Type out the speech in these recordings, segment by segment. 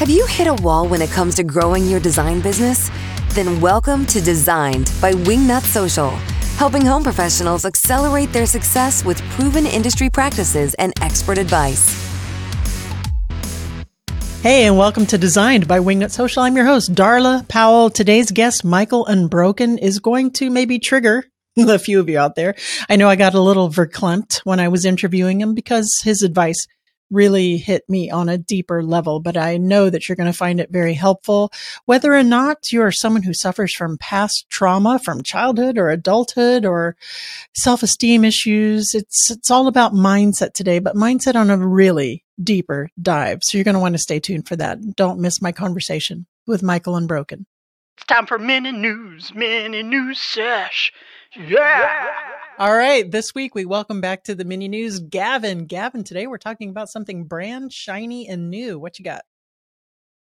Have you hit a wall when it comes to growing your design business? Then welcome to Designed by Wingnut Social, helping home professionals accelerate their success with proven industry practices and expert advice. Hey, and welcome to Designed by Wingnut Social. I'm your host, Darla Powell. Today's guest, Michael Unbroken, is going to maybe trigger a few of you out there. I know I got a little verklempt when I was interviewing him because his advice really hit me on a deeper level, but I know that you're going to find it very helpful. Whether or not you are someone who suffers from past trauma from childhood or adulthood or self-esteem issues, it's, it's all about mindset today, but mindset on a really deeper dive. So you're going to want to stay tuned for that. Don't miss my conversation with Michael Unbroken. It's time for mini news, mini news sesh. Yeah. All right. This week we welcome back to the mini news Gavin. Gavin, today we're talking about something brand, shiny, and new. What you got?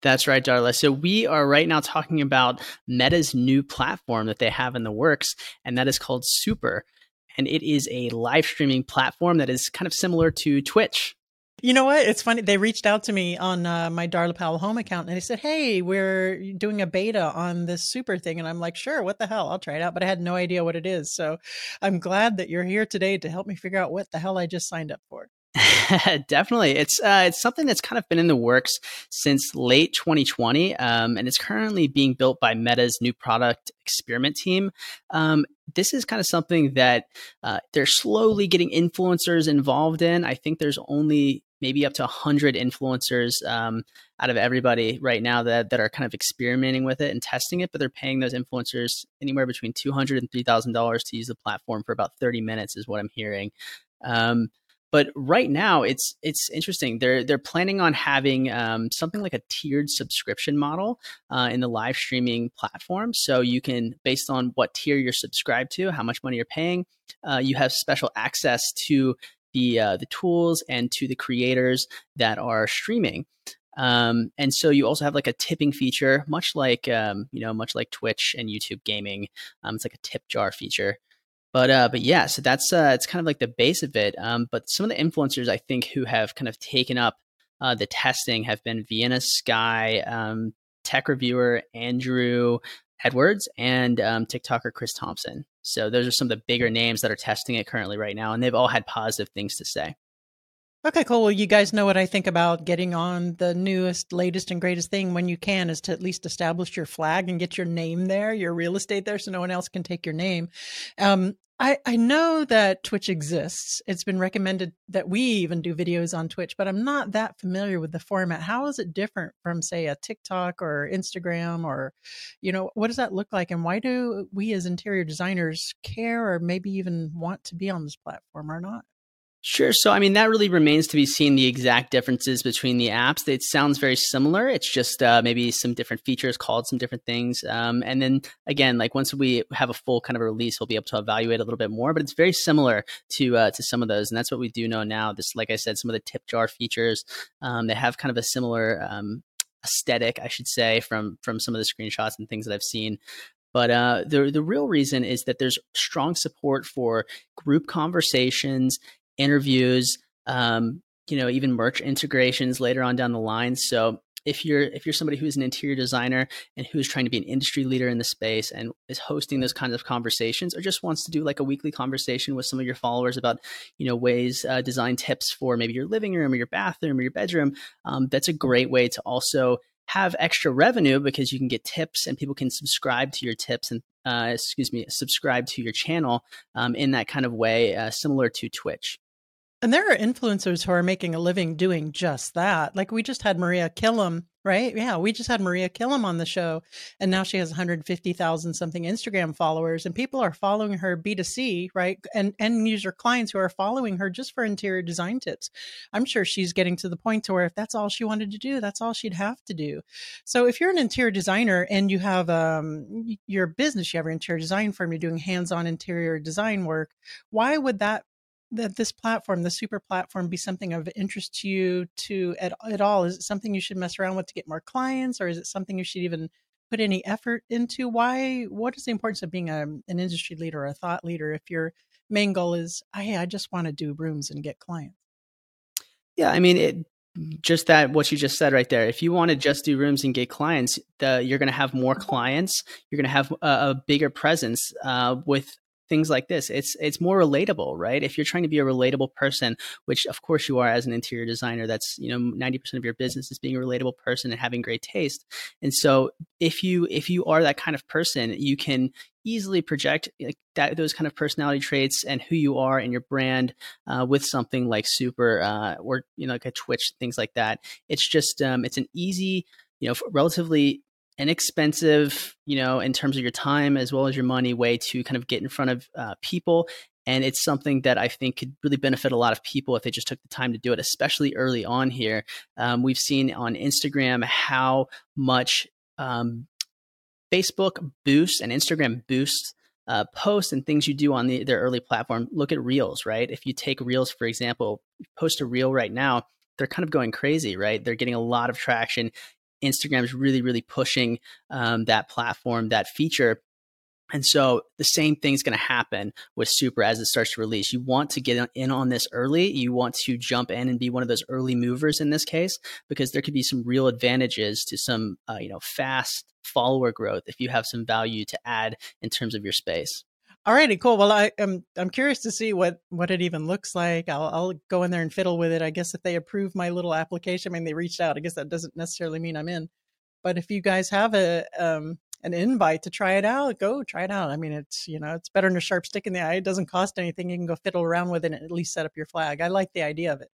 That's right, Darla. So we are right now talking about Meta's new platform that they have in the works, and that is called Super. And it is a live streaming platform that is kind of similar to Twitch. You know what? It's funny. They reached out to me on uh, my Darla Powell home account and they said, Hey, we're doing a beta on this super thing. And I'm like, Sure, what the hell? I'll try it out. But I had no idea what it is. So I'm glad that you're here today to help me figure out what the hell I just signed up for. Definitely, it's uh, it's something that's kind of been in the works since late 2020, um, and it's currently being built by Meta's new product experiment team. Um, this is kind of something that uh, they're slowly getting influencers involved in. I think there's only maybe up to 100 influencers um, out of everybody right now that, that are kind of experimenting with it and testing it, but they're paying those influencers anywhere between $200 and $3,000 to use the platform for about 30 minutes, is what I'm hearing. Um, but right now, it's it's interesting. They're they're planning on having um, something like a tiered subscription model uh, in the live streaming platform. So you can, based on what tier you're subscribed to, how much money you're paying, uh, you have special access to the uh, the tools and to the creators that are streaming. Um, and so you also have like a tipping feature, much like um, you know, much like Twitch and YouTube gaming. Um, it's like a tip jar feature. But uh, but yeah, so that's uh, it's kind of like the base of it. Um, but some of the influencers I think who have kind of taken up uh, the testing have been Vienna Sky, um, tech reviewer Andrew Edwards, and um, TikToker Chris Thompson. So those are some of the bigger names that are testing it currently right now, and they've all had positive things to say. Okay, cool. Well, you guys know what I think about getting on the newest, latest, and greatest thing when you can is to at least establish your flag and get your name there, your real estate there, so no one else can take your name. Um, I, I know that Twitch exists. It's been recommended that we even do videos on Twitch, but I'm not that familiar with the format. How is it different from, say, a TikTok or Instagram or, you know, what does that look like? And why do we as interior designers care or maybe even want to be on this platform or not? Sure. So, I mean, that really remains to be seen the exact differences between the apps. It sounds very similar. It's just uh, maybe some different features called some different things. Um, and then again, like once we have a full kind of release, we'll be able to evaluate a little bit more. But it's very similar to uh, to some of those, and that's what we do know now. This, like I said, some of the tip jar features, um, they have kind of a similar um, aesthetic, I should say, from from some of the screenshots and things that I've seen. But uh, the the real reason is that there's strong support for group conversations interviews, um, you know, even merch integrations later on down the line. So if you're if you're somebody who's an interior designer and who's trying to be an industry leader in the space and is hosting those kinds of conversations or just wants to do like a weekly conversation with some of your followers about you know ways uh, design tips for maybe your living room or your bathroom or your bedroom um, that's a great way to also have extra revenue because you can get tips and people can subscribe to your tips and uh, excuse me subscribe to your channel um, in that kind of way uh, similar to twitch and there are influencers who are making a living doing just that. Like we just had Maria Killam, right? Yeah, we just had Maria Killam on the show, and now she has 150,000 something Instagram followers, and people are following her B2C, right? And end user clients who are following her just for interior design tips. I'm sure she's getting to the point to where if that's all she wanted to do, that's all she'd have to do. So if you're an interior designer and you have um, your business, you have your interior design firm, you're doing hands-on interior design work, why would that that this platform, the super platform, be something of interest to you to at, at all? Is it something you should mess around with to get more clients, or is it something you should even put any effort into? Why? What is the importance of being a, an industry leader or a thought leader if your main goal is, hey, I just want to do rooms and get clients? Yeah, I mean, it just that what you just said right there if you want to just do rooms and get clients the, you're going to have more clients you're going to have a, a bigger presence uh, with things like this it's it's more relatable right? If you're trying to be a relatable person which of course you are as an interior designer that's you know 90% of your business is being a relatable person and having great taste. And so if you if you are that kind of person you can easily project like that those kind of personality traits and who you are and your brand uh, with something like super uh, or you know like a twitch things like that. It's just um, it's an easy you know relatively inexpensive, you know, in terms of your time as well as your money way to kind of get in front of uh, people. And it's something that I think could really benefit a lot of people if they just took the time to do it, especially early on here. Um, we've seen on Instagram how much um, Facebook boosts and Instagram boosts uh, posts and things you do on the, their early platform. Look at Reels, right? If you take Reels, for example, post a Reel right now, they're kind of going crazy, right? They're getting a lot of traction. Instagram is really, really pushing um, that platform, that feature. And so the same thing's going to happen with Super as it starts to release. You want to get in on this early. You want to jump in and be one of those early movers in this case, because there could be some real advantages to some, uh, you know, fast follower growth if you have some value to add in terms of your space. Alrighty, cool. Well, I am I'm curious to see what what it even looks like. I'll I'll go in there and fiddle with it. I guess if they approve my little application, I mean they reached out. I guess that doesn't necessarily mean I'm in. But if you guys have a um an invite to try it out, go try it out. I mean, it's you know it's better than a sharp stick in the eye. It doesn't cost anything. You can go fiddle around with it and at least set up your flag. I like the idea of it.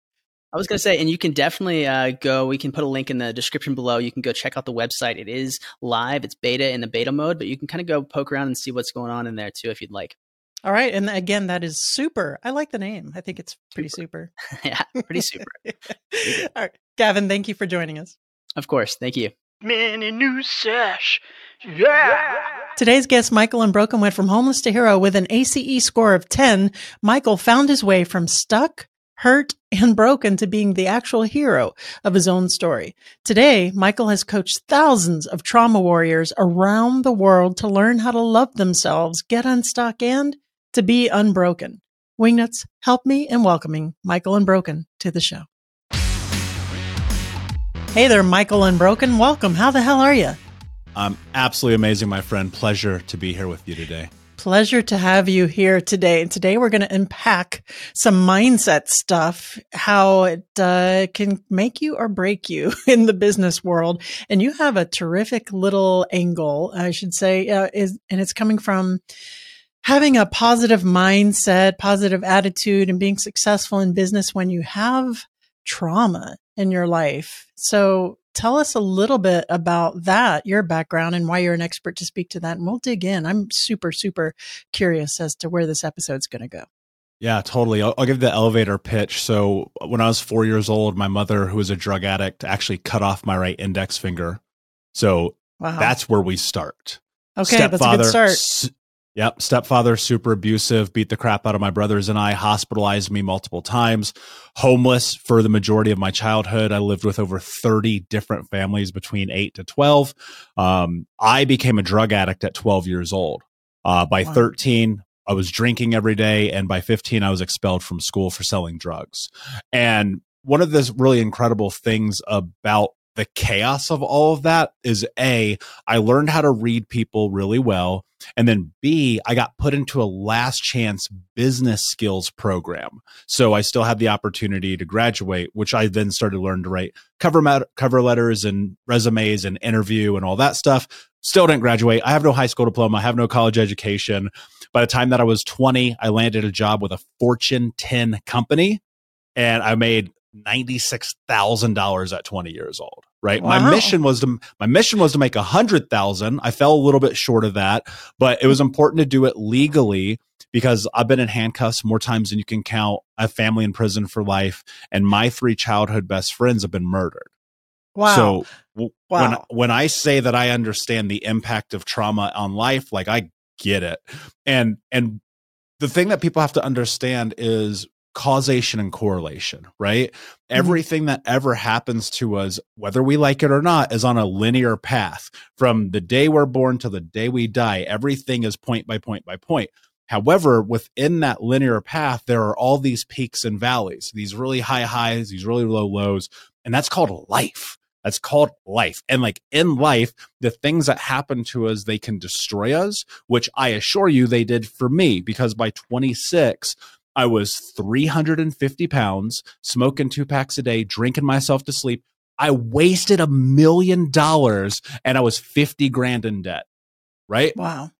I was going to say, and you can definitely uh, go. We can put a link in the description below. You can go check out the website. It is live. It's beta in the beta mode, but you can kind of go poke around and see what's going on in there too if you'd like. All right, and again, that is super. I like the name. I think it's pretty super. super. yeah, pretty super. All right, Gavin, thank you for joining us. Of course, thank you. Mini news sesh. Yeah. Today's guest, Michael Unbroken, went from homeless to hero with an ACE score of 10. Michael found his way from stuck, hurt, and broken to being the actual hero of his own story. Today, Michael has coached thousands of trauma warriors around the world to learn how to love themselves, get unstuck, and to be unbroken. Wingnuts, help me in welcoming Michael Unbroken to the show. Hey there, Michael Unbroken. Welcome. How the hell are you? I'm absolutely amazing, my friend. Pleasure to be here with you today. Pleasure to have you here today. And today we're going to unpack some mindset stuff, how it uh, can make you or break you in the business world. And you have a terrific little angle, I should say, uh, is, and it's coming from having a positive mindset, positive attitude, and being successful in business when you have trauma in your life. So tell us a little bit about that, your background, and why you're an expert to speak to that. And we'll dig in. I'm super, super curious as to where this episode's going to go. Yeah, totally. I'll, I'll, give the elevator pitch. So, when I was four years old, my mother, who was a drug addict, actually cut off my right index finger. So, wow. that's where we start. Okay, Stepfather, that's a good start. Yep. Stepfather, super abusive, beat the crap out of my brothers and I, hospitalized me multiple times, homeless for the majority of my childhood. I lived with over 30 different families between 8 to 12. Um, I became a drug addict at 12 years old. Uh, by wow. 13, I was drinking every day. And by 15, I was expelled from school for selling drugs. And one of the really incredible things about the chaos of all of that is A, I learned how to read people really well. And then B, I got put into a last chance business skills program. So I still had the opportunity to graduate, which I then started to learn to write cover, mat- cover letters and resumes and interview and all that stuff. Still didn't graduate. I have no high school diploma. I have no college education. By the time that I was 20, I landed a job with a Fortune 10 company and I made $96,000 at 20 years old right? Wow. my mission was to my mission was to make a hundred thousand. I fell a little bit short of that but it was important to do it legally because i've been in handcuffs more times than you can count. I have family in prison for life and my three childhood best friends have been murdered. Wow. so w- wow. when when i say that i understand the impact of trauma on life like i get it. And and the thing that people have to understand is causation and correlation, right? Mm-hmm. Everything that ever happens to us, whether we like it or not, is on a linear path. From the day we're born to the day we die, everything is point by point by point. However, within that linear path, there are all these peaks and valleys, these really high highs, these really low lows. And that's called life. That's called life. And like in life, the things that happen to us, they can destroy us, which I assure you they did for me because by 26, I was 350 pounds, smoking two packs a day, drinking myself to sleep. I wasted a million dollars and I was 50 grand in debt. Right? Wow.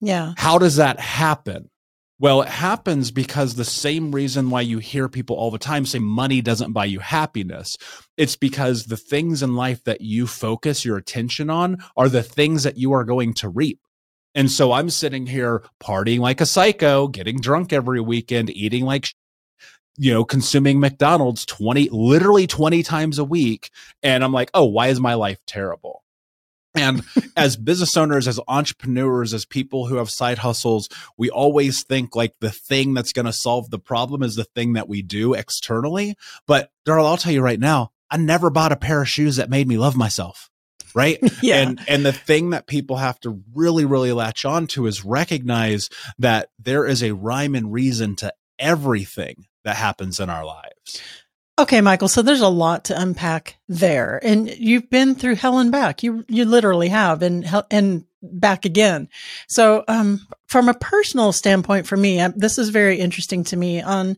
Yeah. How does that happen? Well, it happens because the same reason why you hear people all the time say money doesn't buy you happiness. It's because the things in life that you focus your attention on are the things that you are going to reap. And so I'm sitting here partying like a psycho, getting drunk every weekend, eating like, you know, consuming McDonald's 20, literally 20 times a week. And I'm like, oh, why is my life terrible? And as business owners, as entrepreneurs, as people who have side hustles, we always think like the thing that's going to solve the problem is the thing that we do externally. But Darla, I'll tell you right now, I never bought a pair of shoes that made me love myself. Right. Yeah. And and the thing that people have to really, really latch on to is recognize that there is a rhyme and reason to everything that happens in our lives. Okay, Michael. So there's a lot to unpack there, and you've been through hell and back. You you literally have, and and back again. So, um, from a personal standpoint, for me, this is very interesting to me on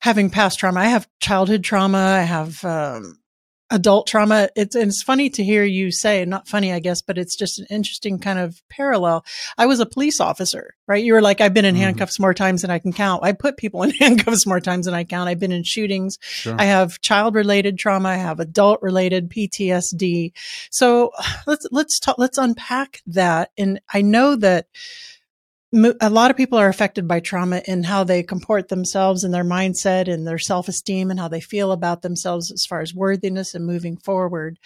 having past trauma. I have childhood trauma. I have um, adult trauma. It's, it's funny to hear you say, not funny, I guess, but it's just an interesting kind of parallel. I was a police officer, right? You were like, I've been in mm-hmm. handcuffs more times than I can count. I put people in handcuffs more times than I count. I've been in shootings. Sure. I have child related trauma. I have adult related PTSD. So let's, let's talk, let's unpack that. And I know that a lot of people are affected by trauma in how they comport themselves and their mindset and their self-esteem and how they feel about themselves as far as worthiness and moving forward.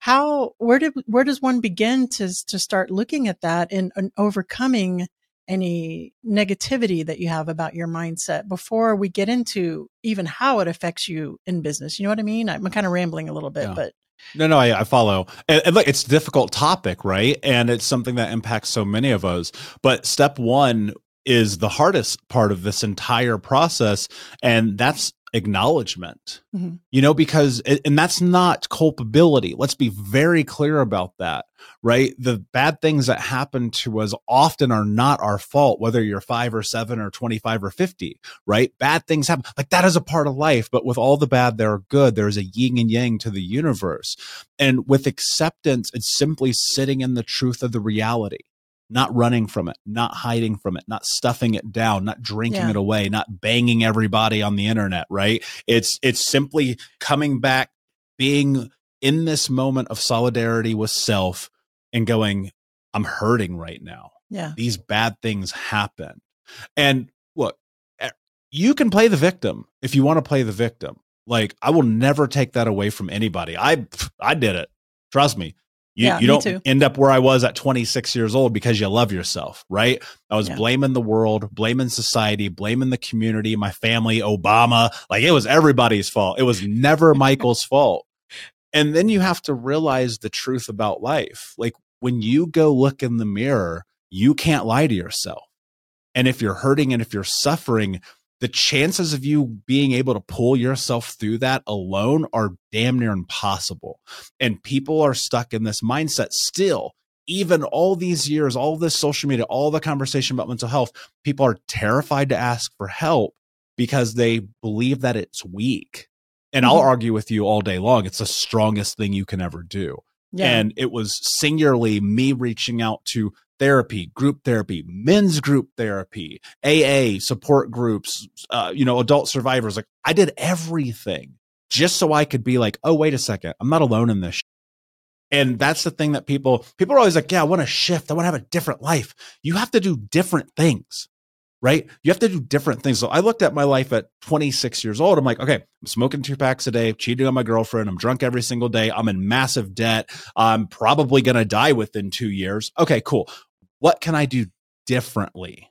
How where did where does one begin to to start looking at that and, and overcoming any negativity that you have about your mindset before we get into even how it affects you in business? You know what i mean? I'm kind of rambling a little bit yeah. but no, no, I, I follow. And, and, look, it's a difficult topic, right? And it's something that impacts so many of us. But step one is the hardest part of this entire process. And that's acknowledgment mm-hmm. you know because and that's not culpability. Let's be very clear about that right? The bad things that happen to us often are not our fault whether you're 5 or 7 or 25 or 50 right? Bad things happen like that is a part of life but with all the bad there are good there's a yin and yang to the universe. And with acceptance it's simply sitting in the truth of the reality not running from it, not hiding from it, not stuffing it down, not drinking yeah. it away, not banging everybody on the internet, right? It's it's simply coming back being in this moment of solidarity with self and going I'm hurting right now. Yeah. These bad things happen. And look, eh, you can play the victim if you want to play the victim. Like I will never take that away from anybody. I I did it. Trust me. You, yeah, you don't too. end up where I was at 26 years old because you love yourself, right? I was yeah. blaming the world, blaming society, blaming the community, my family, Obama. Like it was everybody's fault. It was never Michael's fault. And then you have to realize the truth about life. Like when you go look in the mirror, you can't lie to yourself. And if you're hurting and if you're suffering, the chances of you being able to pull yourself through that alone are damn near impossible. And people are stuck in this mindset still. Even all these years, all this social media, all the conversation about mental health, people are terrified to ask for help because they believe that it's weak. And mm-hmm. I'll argue with you all day long. It's the strongest thing you can ever do. Yeah. And it was singularly me reaching out to therapy, group therapy, men's group therapy, AA, support groups, uh, you know, adult survivors. Like I did everything just so I could be like, oh, wait a second, I'm not alone in this. And that's the thing that people people are always like, yeah, I want to shift. I want to have a different life. You have to do different things right? You have to do different things. So I looked at my life at 26 years old. I'm like, okay, I'm smoking two packs a day, cheating on my girlfriend. I'm drunk every single day. I'm in massive debt. I'm probably going to die within two years. Okay, cool. What can I do differently?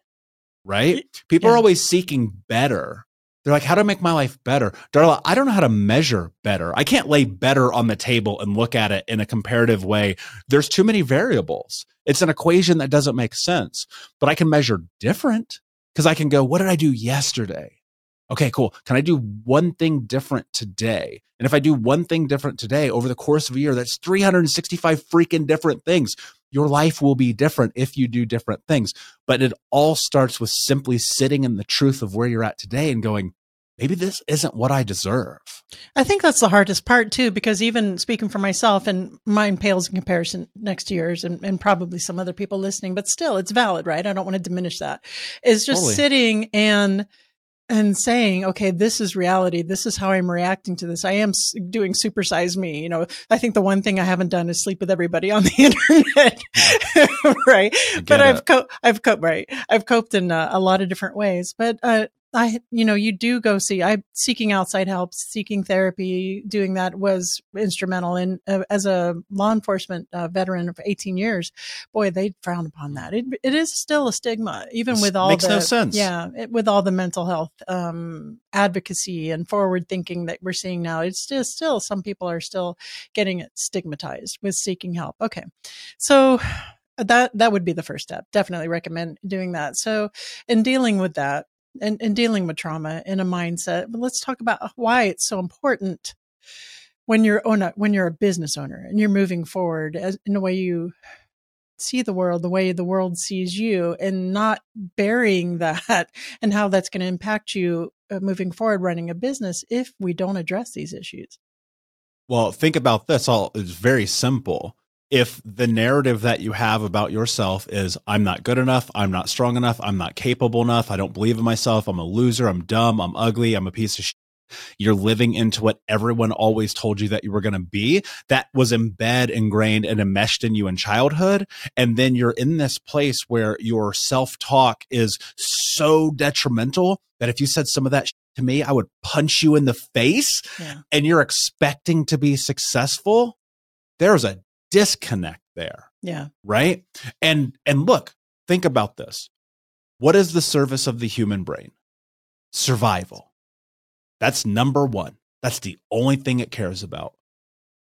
Right? People yeah. are always seeking better. They're like, how to make my life better? Darla, I don't know how to measure better. I can't lay better on the table and look at it in a comparative way. There's too many variables. It's an equation that doesn't make sense, but I can measure different because I can go, what did I do yesterday? Okay, cool. Can I do one thing different today? And if I do one thing different today over the course of a year, that's 365 freaking different things. Your life will be different if you do different things. But it all starts with simply sitting in the truth of where you're at today and going, maybe this isn't what I deserve. I think that's the hardest part too, because even speaking for myself and mine pales in comparison next to yours and, and probably some other people listening, but still it's valid, right? I don't want to diminish that. Is just totally. sitting and and saying, okay, this is reality. This is how I'm reacting to this. I am doing supersize me. You know, I think the one thing I haven't done is sleep with everybody on the internet. right. But I've coped, I've coped, right. I've coped in uh, a lot of different ways, but, uh, I, you know, you do go see. I seeking outside help, seeking therapy, doing that was instrumental. And uh, as a law enforcement uh, veteran of 18 years, boy, they frown upon that. It, it is still a stigma, even with all makes the no sense. Yeah, it, with all the mental health um, advocacy and forward thinking that we're seeing now, it's still still some people are still getting it stigmatized with seeking help. Okay, so that that would be the first step definitely recommend doing that so in dealing with that and, and dealing with trauma in a mindset. But let's talk about why it's so important when you're owner, when you're a business owner and you're moving forward as, in the way you see the world, the way the world sees you, and not burying that and how that's going to impact you uh, moving forward running a business if we don't address these issues. Well, think about this. All is very simple if the narrative that you have about yourself is I'm not good enough, I'm not strong enough, I'm not capable enough, I don't believe in myself, I'm a loser, I'm dumb, I'm ugly, I'm a piece of shit. You're living into what everyone always told you that you were going to be. That was embedded, ingrained, and enmeshed in you in childhood. And then you're in this place where your self talk is so detrimental that if you said some of that to me, I would punch you in the face yeah. and you're expecting to be successful. There's a disconnect there. Yeah. Right? And and look, think about this. What is the service of the human brain? Survival. That's number 1. That's the only thing it cares about.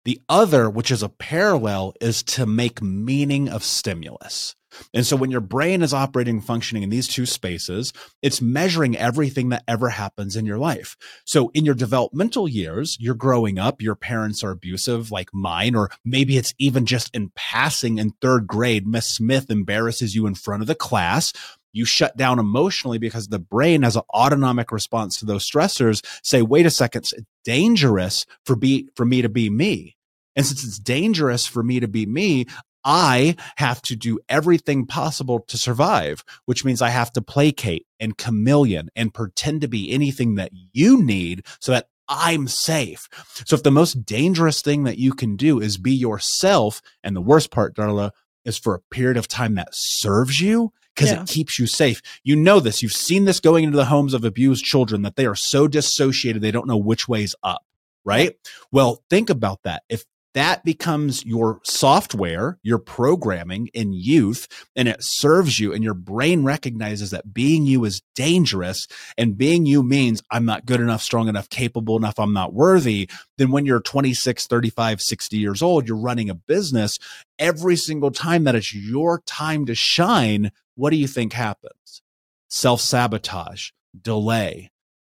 The other, which is a parallel, is to make meaning of stimulus. And so when your brain is operating functioning in these two spaces, it's measuring everything that ever happens in your life. So in your developmental years, you're growing up, your parents are abusive like mine, or maybe it's even just in passing in third grade, Miss Smith embarrasses you in front of the class. You shut down emotionally because the brain has an autonomic response to those stressors. Say, wait a second, it's dangerous for be for me to be me. And since it's dangerous for me to be me, I have to do everything possible to survive, which means I have to placate and chameleon and pretend to be anything that you need so that I'm safe. So if the most dangerous thing that you can do is be yourself, and the worst part, Darla, is for a period of time that serves you because yeah. it keeps you safe. You know this. You've seen this going into the homes of abused children that they are so dissociated they don't know which way's up right? Well, think about that. If that becomes your software, your programming in youth, and it serves you, and your brain recognizes that being you is dangerous, and being you means I'm not good enough, strong enough, capable enough, I'm not worthy. Then when you're 26, 35, 60 years old, you're running a business. Every single time that it's your time to shine, what do you think happens? Self sabotage, delay,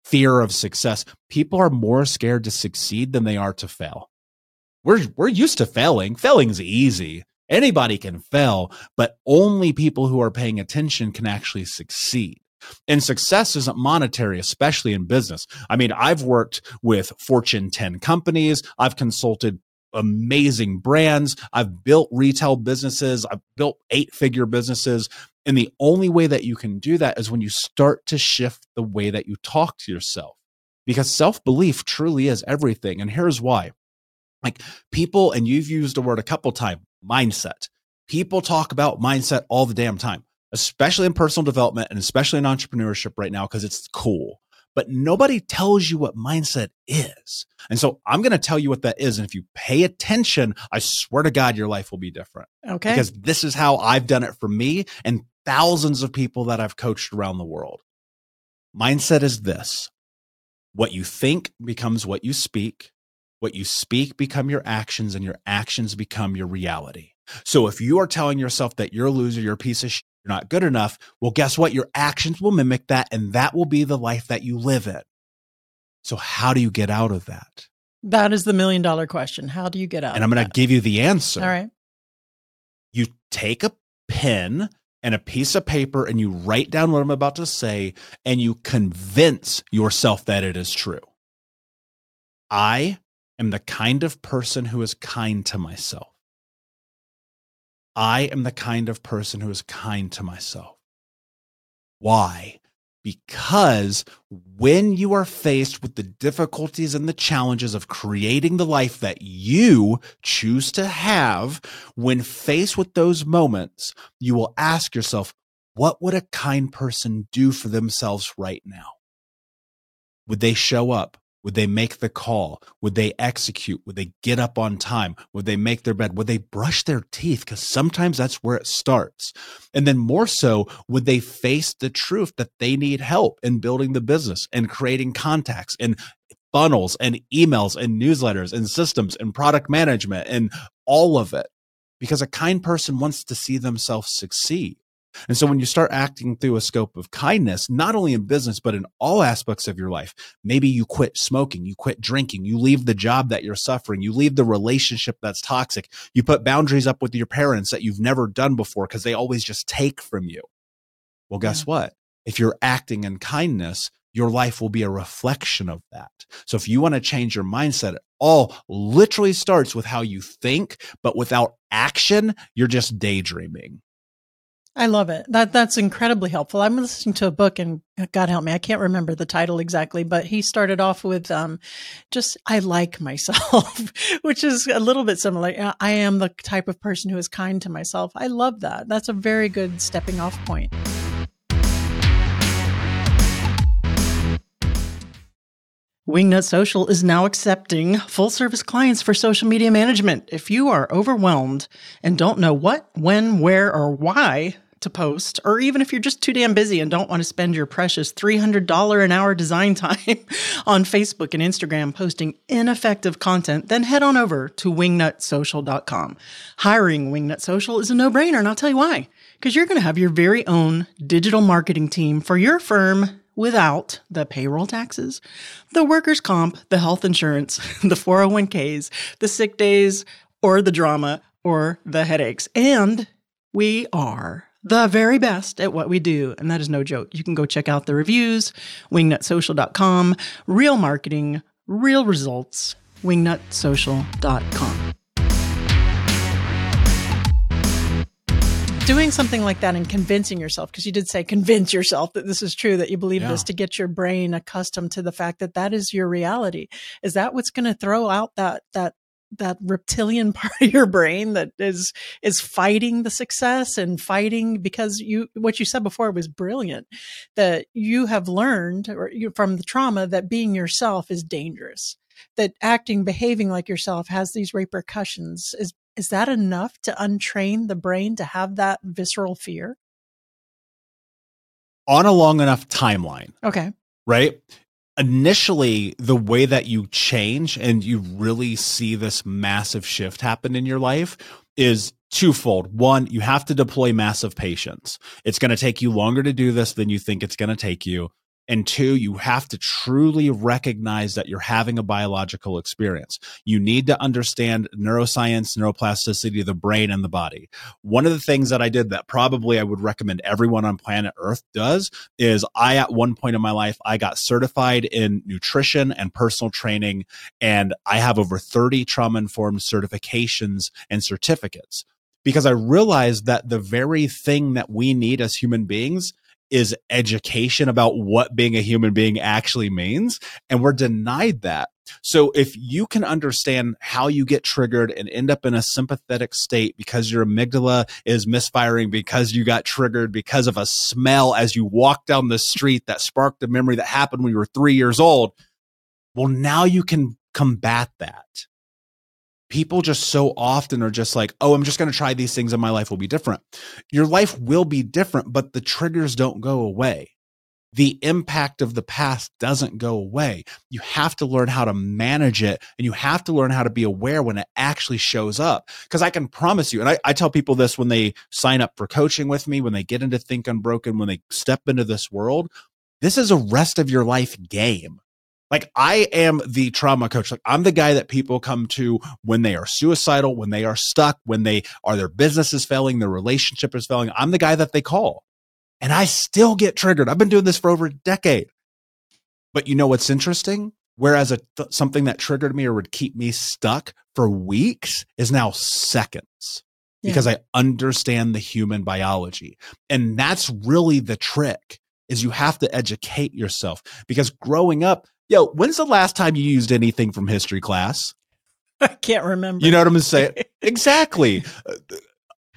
fear of success. People are more scared to succeed than they are to fail we're we're used to failing. Failing's easy. Anybody can fail, but only people who are paying attention can actually succeed. And success isn't monetary, especially in business. I mean, I've worked with Fortune 10 companies. I've consulted amazing brands. I've built retail businesses. I've built eight figure businesses. And the only way that you can do that is when you start to shift the way that you talk to yourself because self belief truly is everything. And here's why like people, and you've used the word a couple times, mindset. People talk about mindset all the damn time, especially in personal development and especially in entrepreneurship right now because it's cool. But nobody tells you what mindset is. And so I'm going to tell you what that is. And if you pay attention, I swear to God, your life will be different. Okay. Because this is how I've done it for me and thousands of people that I've coached around the world. Mindset is this what you think becomes what you speak, what you speak become your actions and your actions become your reality. So if you are telling yourself that you're a loser, you're a piece of shit, you're not good enough, well, guess what? Your actions will mimic that and that will be the life that you live in. So, how do you get out of that? That is the million dollar question. How do you get out? And I'm going to give you the answer. All right. You take a pen and a piece of paper and you write down what I'm about to say and you convince yourself that it is true. I am the kind of person who is kind to myself. I am the kind of person who is kind to myself. Why? Because when you are faced with the difficulties and the challenges of creating the life that you choose to have, when faced with those moments, you will ask yourself, what would a kind person do for themselves right now? Would they show up? Would they make the call? Would they execute? Would they get up on time? Would they make their bed? Would they brush their teeth? Because sometimes that's where it starts. And then more so, would they face the truth that they need help in building the business and creating contacts and funnels and emails and newsletters and systems and product management and all of it? Because a kind person wants to see themselves succeed. And so when you start acting through a scope of kindness, not only in business, but in all aspects of your life, maybe you quit smoking, you quit drinking, you leave the job that you're suffering, you leave the relationship that's toxic, you put boundaries up with your parents that you've never done before because they always just take from you. Well, guess yeah. what? If you're acting in kindness, your life will be a reflection of that. So if you want to change your mindset, it all literally starts with how you think, but without action, you're just daydreaming. I love it. That that's incredibly helpful. I'm listening to a book and uh, God help me, I can't remember the title exactly, but he started off with um just I like myself, which is a little bit similar. I am the type of person who is kind to myself. I love that. That's a very good stepping off point. Wingnut Social is now accepting full service clients for social media management. If you are overwhelmed and don't know what, when, where, or why to post, or even if you're just too damn busy and don't want to spend your precious $300 an hour design time on Facebook and Instagram posting ineffective content, then head on over to wingnutsocial.com. Hiring Wingnut Social is a no brainer, and I'll tell you why. Because you're going to have your very own digital marketing team for your firm without the payroll taxes, the workers' comp, the health insurance, the 401ks, the sick days, or the drama, or the headaches. And we are the very best at what we do. And that is no joke. You can go check out the reviews, wingnutsocial.com, real marketing, real results, wingnutsocial.com. Doing something like that and convincing yourself, because you did say convince yourself that this is true, that you believe yeah. this to get your brain accustomed to the fact that that is your reality. Is that what's going to throw out that, that that reptilian part of your brain that is is fighting the success and fighting because you what you said before was brilliant that you have learned or you, from the trauma that being yourself is dangerous that acting behaving like yourself has these repercussions is is that enough to untrain the brain to have that visceral fear on a long enough timeline okay right initially the way that you change and you really see this massive shift happen in your life is twofold. One, you have to deploy massive patience. It's going to take you longer to do this than you think it's going to take you. And two, you have to truly recognize that you're having a biological experience. You need to understand neuroscience, neuroplasticity the brain and the body. One of the things that I did that probably I would recommend everyone on planet Earth does is I, at one point in my life, I got certified in nutrition and personal training, and I have over 30 trauma informed certifications and certificates because I realized that the very thing that we need as human beings is education about what being a human being actually means. And we're denied that. So if you can understand how you get triggered and end up in a sympathetic state because your amygdala is misfiring because you got triggered because of a smell as you walk down the street that sparked a memory that happened when you were three years old. Well, now you can combat that people just so often are just like, oh, I'm just going to try these things and my life will be different. Your life will be different, but the triggers don't go away. The impact of the past doesn't go away. You have to learn how to manage it and you have to learn how to be aware when it actually shows up. Because I can promise you, and I, I tell people this when they sign up for coaching with me, when they get into Think Unbroken, when they step into this world, this is a rest of your life game Like I am the trauma coach. Like I'm the guy that people come to when they are suicidal, when they are stuck, when they are their business is failing, their relationship is failing. I'm the guy that they call. And I still get triggered. I've been doing this for over a decade. But you know what's interesting? Whereas a, th- something that triggered me or would keep me stuck for weeks is now seconds because I understand the human biology. And that's really the trick is you have to educate yourself because growing up, yo, when's the last time you used anything from history class? I can't remember. You know what I'm saying? exactly. Uh,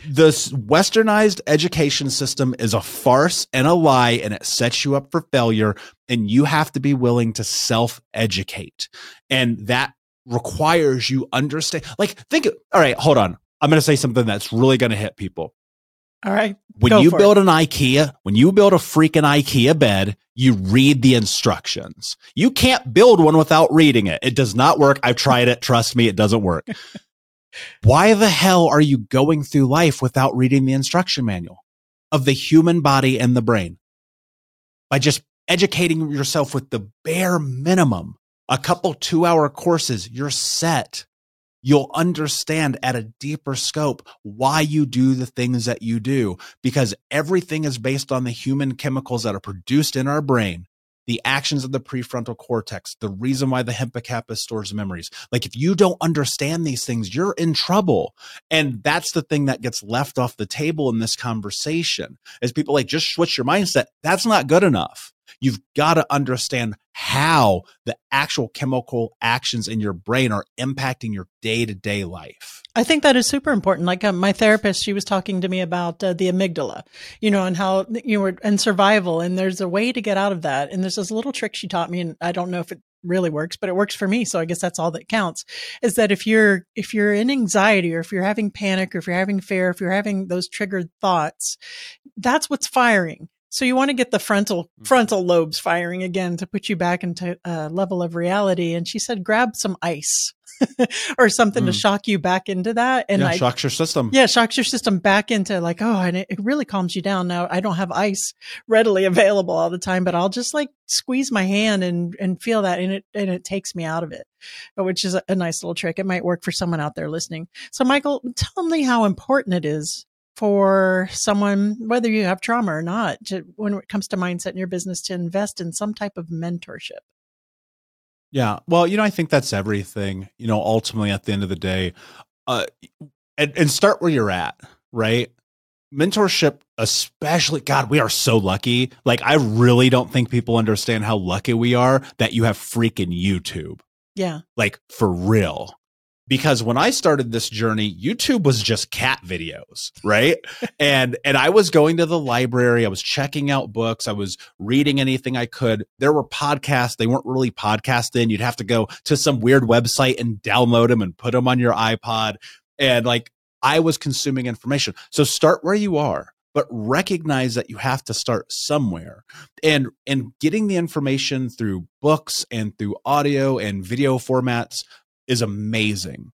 the westernized education system is a farce and a lie, and it sets you up for failure. And you have to be willing to self educate. And that requires you understand. Like, think, all right, hold on. I'm going to say something that's really going to hit people. All right. When you build it. an IKEA, when you build a freaking IKEA bed, you read the instructions. You can't build one without reading it. It does not work. I've tried it. Trust me, it doesn't work. Why the hell are you going through life without reading the instruction manual of the human body and the brain? By just educating yourself with the bare minimum, a couple two hour courses, you're set you'll understand at a deeper scope why you do the things that you do because everything is based on the human chemicals that are produced in our brain the actions of the prefrontal cortex, the reason why the hippocampus stores memories. Like if you don't understand these things, you're in trouble. And that's the thing that gets left off the table in this conversation is people like just switch your mindset. That's not good enough. You've got to understand how the actual chemical actions in your brain are impacting your day to day life. I think that is super important. Like uh, my therapist, she was talking to me about uh, the amygdala, you know, and how you were and survival. And there's a way to get out of that. And there's this little trick she taught me, and I don't know if it really works, but it works for me. So I guess that's all that counts is that if you're, if you're in anxiety or if you're having panic or if you're having fear, if you're having those triggered thoughts, that's what's firing. So you want to get the frontal mm-hmm. frontal lobes firing again to put you back into a level of reality. And she said, grab some ice or something mm. to shock you back into that. And yeah, I, shocks your system. Yeah, shocks your system back into like, oh, and it, it really calms you down. Now I don't have ice readily available all the time, but I'll just like squeeze my hand and and feel that, and it and it takes me out of it, which is a, a nice little trick. It might work for someone out there listening. So, Michael, tell me how important it is for someone, whether you have trauma or not, to, when it comes to mindset in your business, to invest in some type of mentorship? Yeah. Well, you know, I think that's everything. You know, ultimately at the end of the day, uh, and, and start where you're at, right? Mentorship, especially, God, we are so lucky. Like, I really don't think people understand how lucky we are that you have freaking YouTube. Yeah. Like, for real because when I started this journey, YouTube was just cat videos, right? and and I was going to the library, I was checking out books, I was reading anything I could. There were podcasts, they weren't really podcasting. You'd have to go to some weird website and download them and put them on your iPod. And like I was consuming information. So start where you are but recognize that you have to start somewhere and and getting the information through books and through audio and video formats is amazing,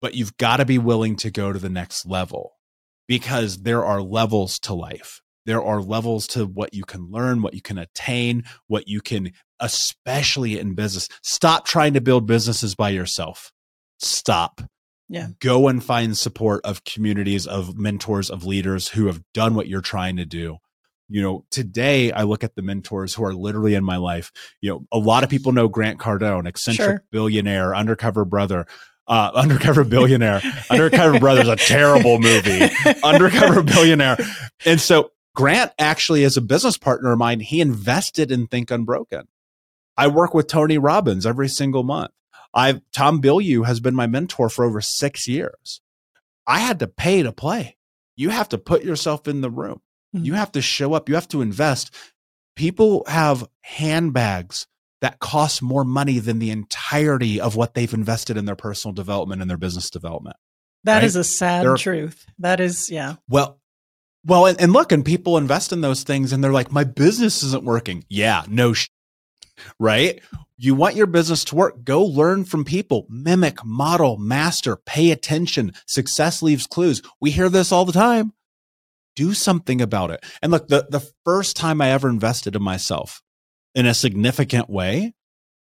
but you've got to be willing to go to the next level because there are levels to life. There are levels to what you can learn, what you can attain, what you can, especially in business. Stop trying to build businesses by yourself. Stop. Yeah. Go and find support of communities, of mentors, of leaders who have done what you're trying to do you know today i look at the mentors who are literally in my life. You know a lot of people know grant cardone eccentric sure. billionaire undercover brother uh, undercover billionaire. Undercover brother is a terrible movie. Undercover billionaire. And so grant actually is a business partner of mine. He invested in think unbroken. I work with tony robbins every single month. I've tom bilyeu has been my mentor for over six years. I had to pay to play. You have to put yourself in the room you have to show up, you have to invest. People have handbags that cost more money than the entirety of what they've invested in their personal development and their business development. That right? is a sad They're, truth. That is, yeah. Well, well, and, and, look, and people invest in those things and they're like, my business isn't working. Yeah, no, sh-. right? You want your business to work, go learn from people, mimic, model, master, pay attention. Success leaves clues. We hear this all the time do something about it. And look, the, the first time I ever invested in myself in a significant way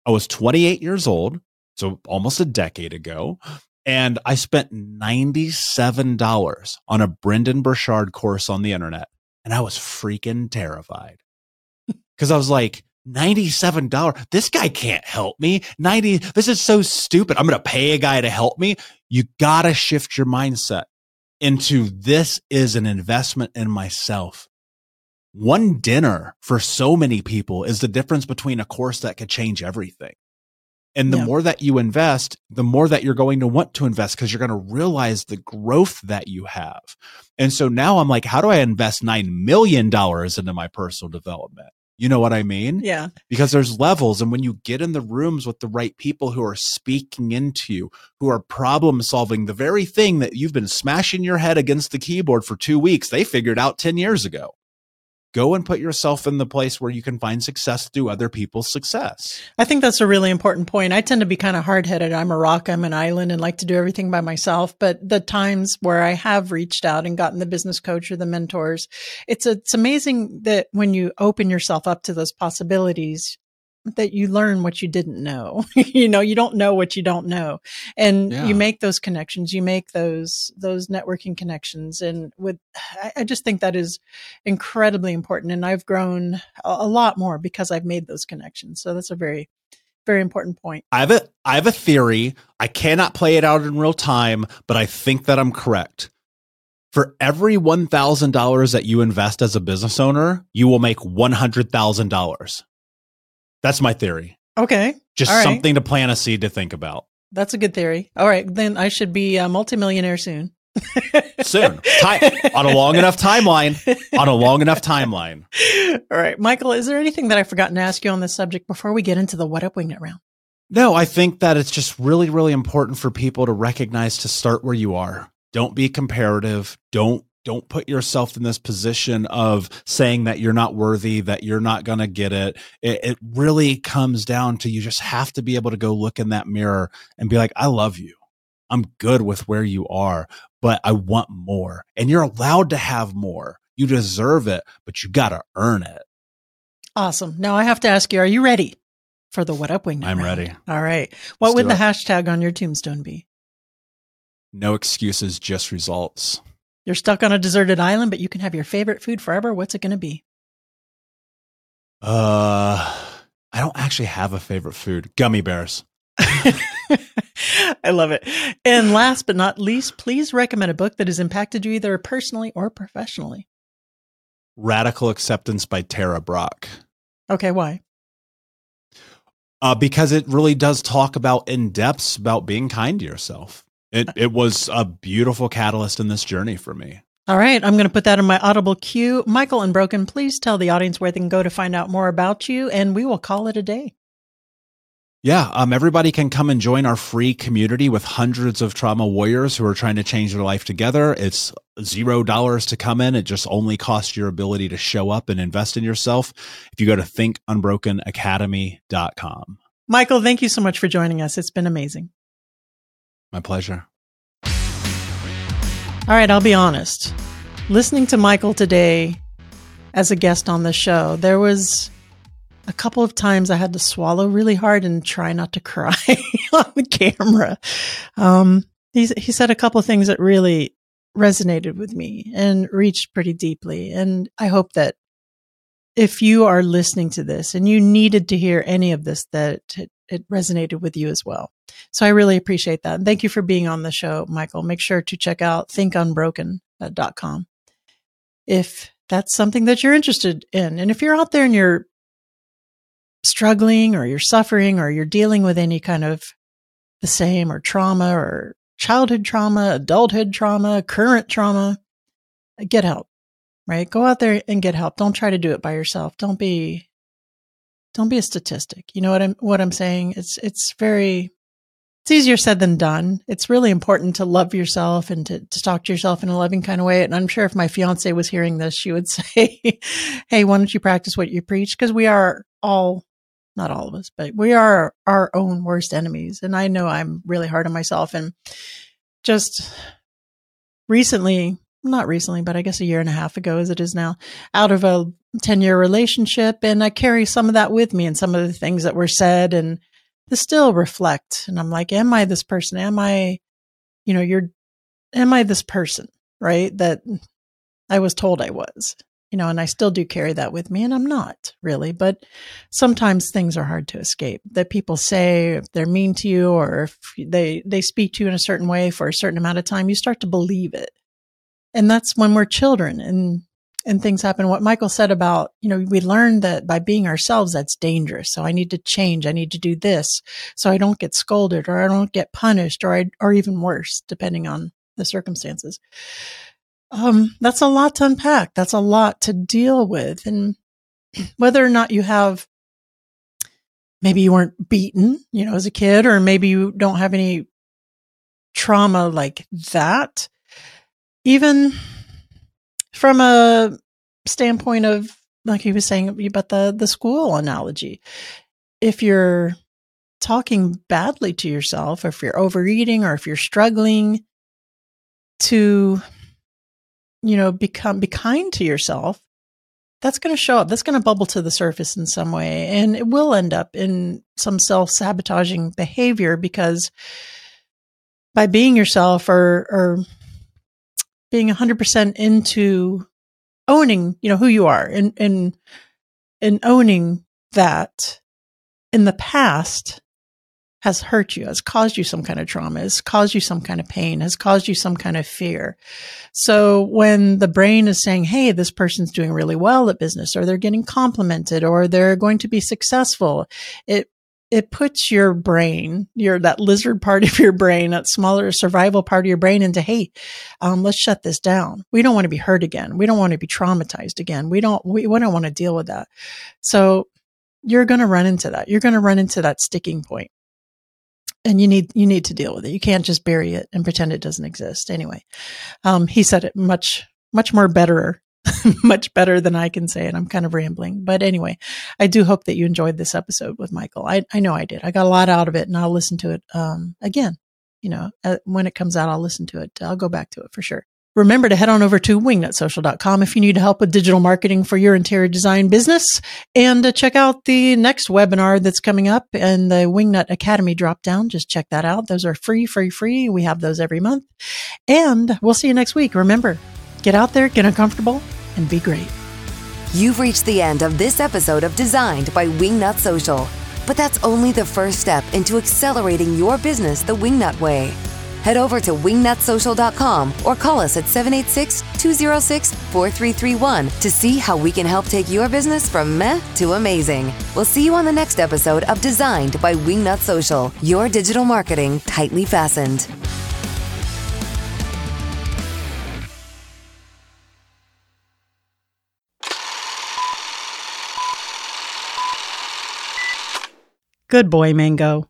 I was 28 years old, so almost a decade ago, and I spent $97 on a Brendon Burchard course on the internet, and I was freaking terrified. Cuz I was like, $97. This guy can't help me. 90 This is so stupid. I'm going to pay a guy to help me. You got to shift your mindset into this is an investment in myself. One dinner for so many people is the difference between a course that could change everything. And the yeah. more that you invest, the more that you're going to want to invest because you're going to realize the growth that you have. And so now I'm like, how do I invest $9 million into my personal development? You know what I mean? Yeah. Because there's levels. And when you get in the rooms with the right people who are speaking into you, who are problem solving the very thing that you've been smashing your head against the keyboard for two weeks, they figured out 10 years ago go and put yourself in the place where you can find success through other people's success. I think that's a really important point. I tend to be kind of hard headed. I'm a rock, I'm an island and like to do everything by myself. But the times where I have reached out and gotten the business coach or the mentors, it's, it's amazing that when you open yourself up to those possibilities, that you learn what you didn't know. you know, you don't know what you don't know. And yeah. you make those connections, you make those, those networking connections. And with, I, I just think that is incredibly important. And I've grown a, a lot more because I've made those connections. So that's a very, very important point. I have a, I have a theory. I cannot play it out in real time, but I think that I'm correct for every $1,000 that you invest as a business owner, you will make $100,000. That's my theory. Okay. Just right. something to plant a seed to think about. That's a good theory. All right. Then I should be a multimillionaire soon. soon. Time, on a long enough timeline. On a long enough timeline. All right. Michael, is there anything that I've forgotten to ask you on this subject before we get into the What Up Wingnut round? No, I think that it's just really, really important for people to recognize to start where you are. Don't be comparative. Don't don't put yourself in this position of saying that you're not worthy, that you're not going to get it. it. It really comes down to you just have to be able to go look in that mirror and be like, I love you. I'm good with where you are, but I want more. And you're allowed to have more. You deserve it, but you got to earn it. Awesome. Now I have to ask you, are you ready for the What Up Wing? I'm round? ready. All right. What Let's would the it. hashtag on your tombstone be? No excuses, just results. You're stuck on a deserted island, but you can have your favorite food forever. What's it going to be? Uh, I don't actually have a favorite food. Gummy bears. I love it. And last but not least, please recommend a book that has impacted you either personally or professionally. Radical Acceptance by Tara Brach. Okay, why? Uh, because it really does talk about in depths about being kind to yourself. It it was a beautiful catalyst in this journey for me. All right, I'm going to put that in my audible queue. Michael Unbroken, please tell the audience where they can go to find out more about you, and we will call it a day. Yeah, um, everybody can come and join our free community with hundreds of trauma warriors who are trying to change their life together. It's zero dollars to come in. It just only costs your ability to show up and invest in yourself. If you go to thinkunbrokenacademy.com. Michael, thank you so much for joining us. It's been amazing. My pleasure. All right, I'll be honest. Listening to Michael today as a guest on the show, there was a couple of times I had to swallow really hard and try not to cry on the camera. Um, he, he said a couple of things that really resonated with me and reached pretty deeply. And I hope that if you are listening to this and you needed to hear any of this, that it, resonated with you as well. So I really appreciate that. And thank you for being on the show, Michael. Make sure to check out thinkunbroken.com uh, if that's something that you're interested in. And if you're out there and you're struggling or you're suffering or you're dealing with any kind of the same or trauma or childhood trauma, adulthood trauma, current trauma, get help, right? Go out there and get help. Don't try to do it by yourself. Don't be, don't be a statistic. You know what I'm, what I'm saying? It's, it's very, it's easier said than done. It's really important to love yourself and to, to talk to yourself in a loving kind of way. And I'm sure if my fiance was hearing this, she would say, Hey, why don't you practice what you preach? Because we are all, not all of us, but we are our own worst enemies. And I know I'm really hard on myself. And just recently, not recently, but I guess a year and a half ago, as it is now, out of a 10 year relationship. And I carry some of that with me and some of the things that were said and to still reflect. And I'm like, am I this person? Am I, you know, you're, am I this person, right? That I was told I was, you know, and I still do carry that with me and I'm not really, but sometimes things are hard to escape that people say if they're mean to you or if they, they speak to you in a certain way for a certain amount of time, you start to believe it. And that's when we're children and and things happen. What Michael said about, you know, we learn that by being ourselves, that's dangerous. So I need to change. I need to do this so I don't get scolded or I don't get punished or I, or even worse, depending on the circumstances. Um, that's a lot to unpack. That's a lot to deal with. And whether or not you have, maybe you weren't beaten, you know, as a kid, or maybe you don't have any trauma like that, even from a standpoint of like he was saying about the the school analogy if you're talking badly to yourself or if you're overeating or if you're struggling to you know become be kind to yourself that's going to show up that's going to bubble to the surface in some way and it will end up in some self-sabotaging behavior because by being yourself or or being 100% into owning, you know, who you are and, and, and owning that in the past has hurt you, has caused you some kind of trauma, has caused you some kind of pain, has caused you some kind of fear. So when the brain is saying, Hey, this person's doing really well at business or they're getting complimented or they're going to be successful, it it puts your brain, your that lizard part of your brain, that smaller survival part of your brain into, hey, um, let's shut this down. We don't want to be hurt again. We don't want to be traumatized again. We don't we, we don't want to deal with that. So you're gonna run into that. You're gonna run into that sticking. And you need you need to deal with it. You can't just bury it and pretend it doesn't exist. Anyway, um, he said it much much more better much better than I can say it. I'm kind of rambling. But anyway, I do hope that you enjoyed this episode with Michael. I, I know I did. I got a lot out of it and I'll listen to it um, again. You know, uh, when it comes out, I'll listen to it. I'll go back to it for sure. Remember to head on over to wingnutsocial.com if you need help with digital marketing for your interior design business and uh, check out the next webinar that's coming up and the Wingnut Academy drop down. Just check that out. Those are free, free, free. We have those every month. And we'll see you next week. Remember, get out there, get uncomfortable, and be great. You've reached the end of this episode of Designed by Wingnut Social. But that's only the first step into accelerating your business the Wingnut way. Head over to wingnutsocial.com or call us at 786 206 4331 to see how we can help take your business from meh to amazing. We'll see you on the next episode of Designed by Wingnut Social, your digital marketing tightly fastened. Good boy, Mango.